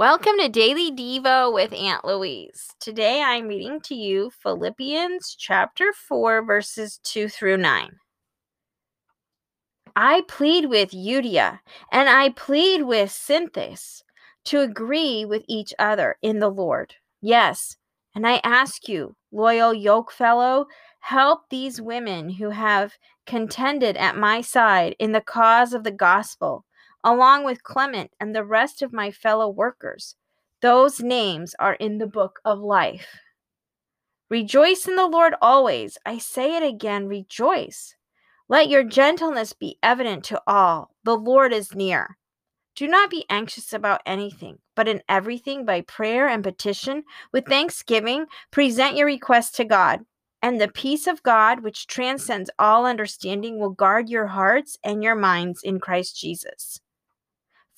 Welcome to Daily Devo with Aunt Louise. Today I'm reading to you Philippians chapter 4, verses 2 through 9. I plead with Euodia and I plead with Syntyche to agree with each other in the Lord. Yes, and I ask you, loyal yokefellow, help these women who have contended at my side in the cause of the gospel along with Clement and the rest of my fellow workers. Those names are in the book of life. Rejoice in the Lord always. I say it again, rejoice. Let your gentleness be evident to all. The Lord is near. Do not be anxious about anything, but in everything by prayer and petition, with thanksgiving, present your requests to God. And the peace of God, which transcends all understanding, will guard your hearts and your minds in Christ Jesus.